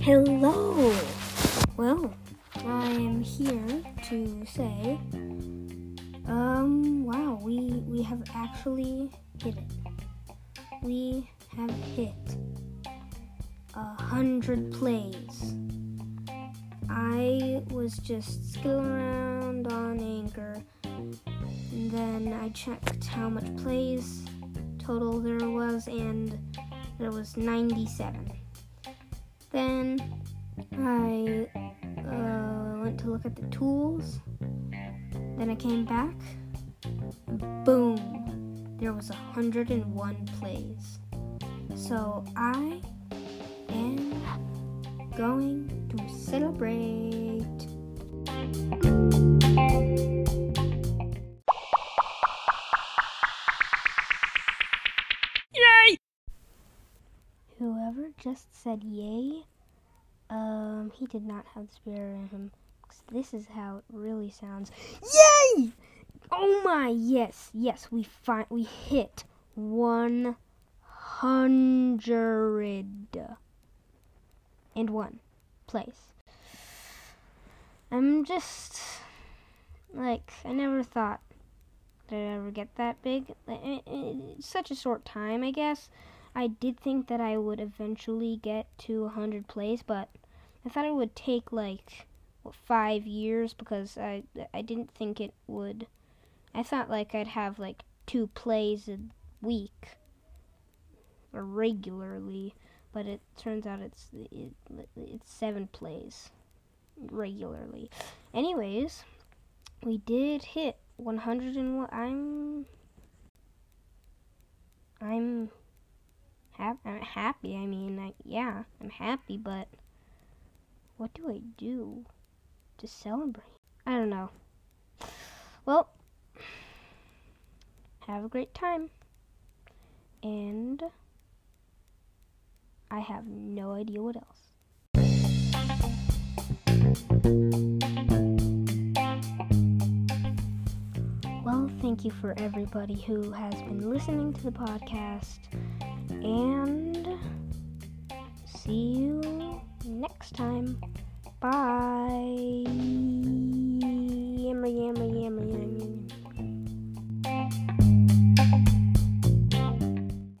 Hello! Well, I am here to say, um, wow, we, we have actually hit it. We have hit a hundred plays. I was just skilling around on Anchor, and then I checked how much plays total there was, and there was 97. Then I uh, went to look at the tools. Then I came back. Boom! There was 101 plays. So I am going to celebrate. Just said yay, um, he did not have the spirit in him. This is how it really sounds. Yay! Oh my, yes, yes, we fi- we hit one hundred and one place. I'm just like I never thought that I'd ever get that big. It's such a short time, I guess. I did think that I would eventually get to 100 plays, but I thought it would take like what, five years because I I didn't think it would. I thought like I'd have like two plays a week or regularly, but it turns out it's it, it's seven plays regularly. Anyways, we did hit 101. I'm I'm hap- I'm happy. I mean, I, yeah, I'm happy, but what do I do to celebrate? I don't know. Well, have a great time. And I have no idea what else. Well, thank you for everybody who has been listening to the podcast. And see you next time. Bye. Yammer, yammer, yammer, yammer.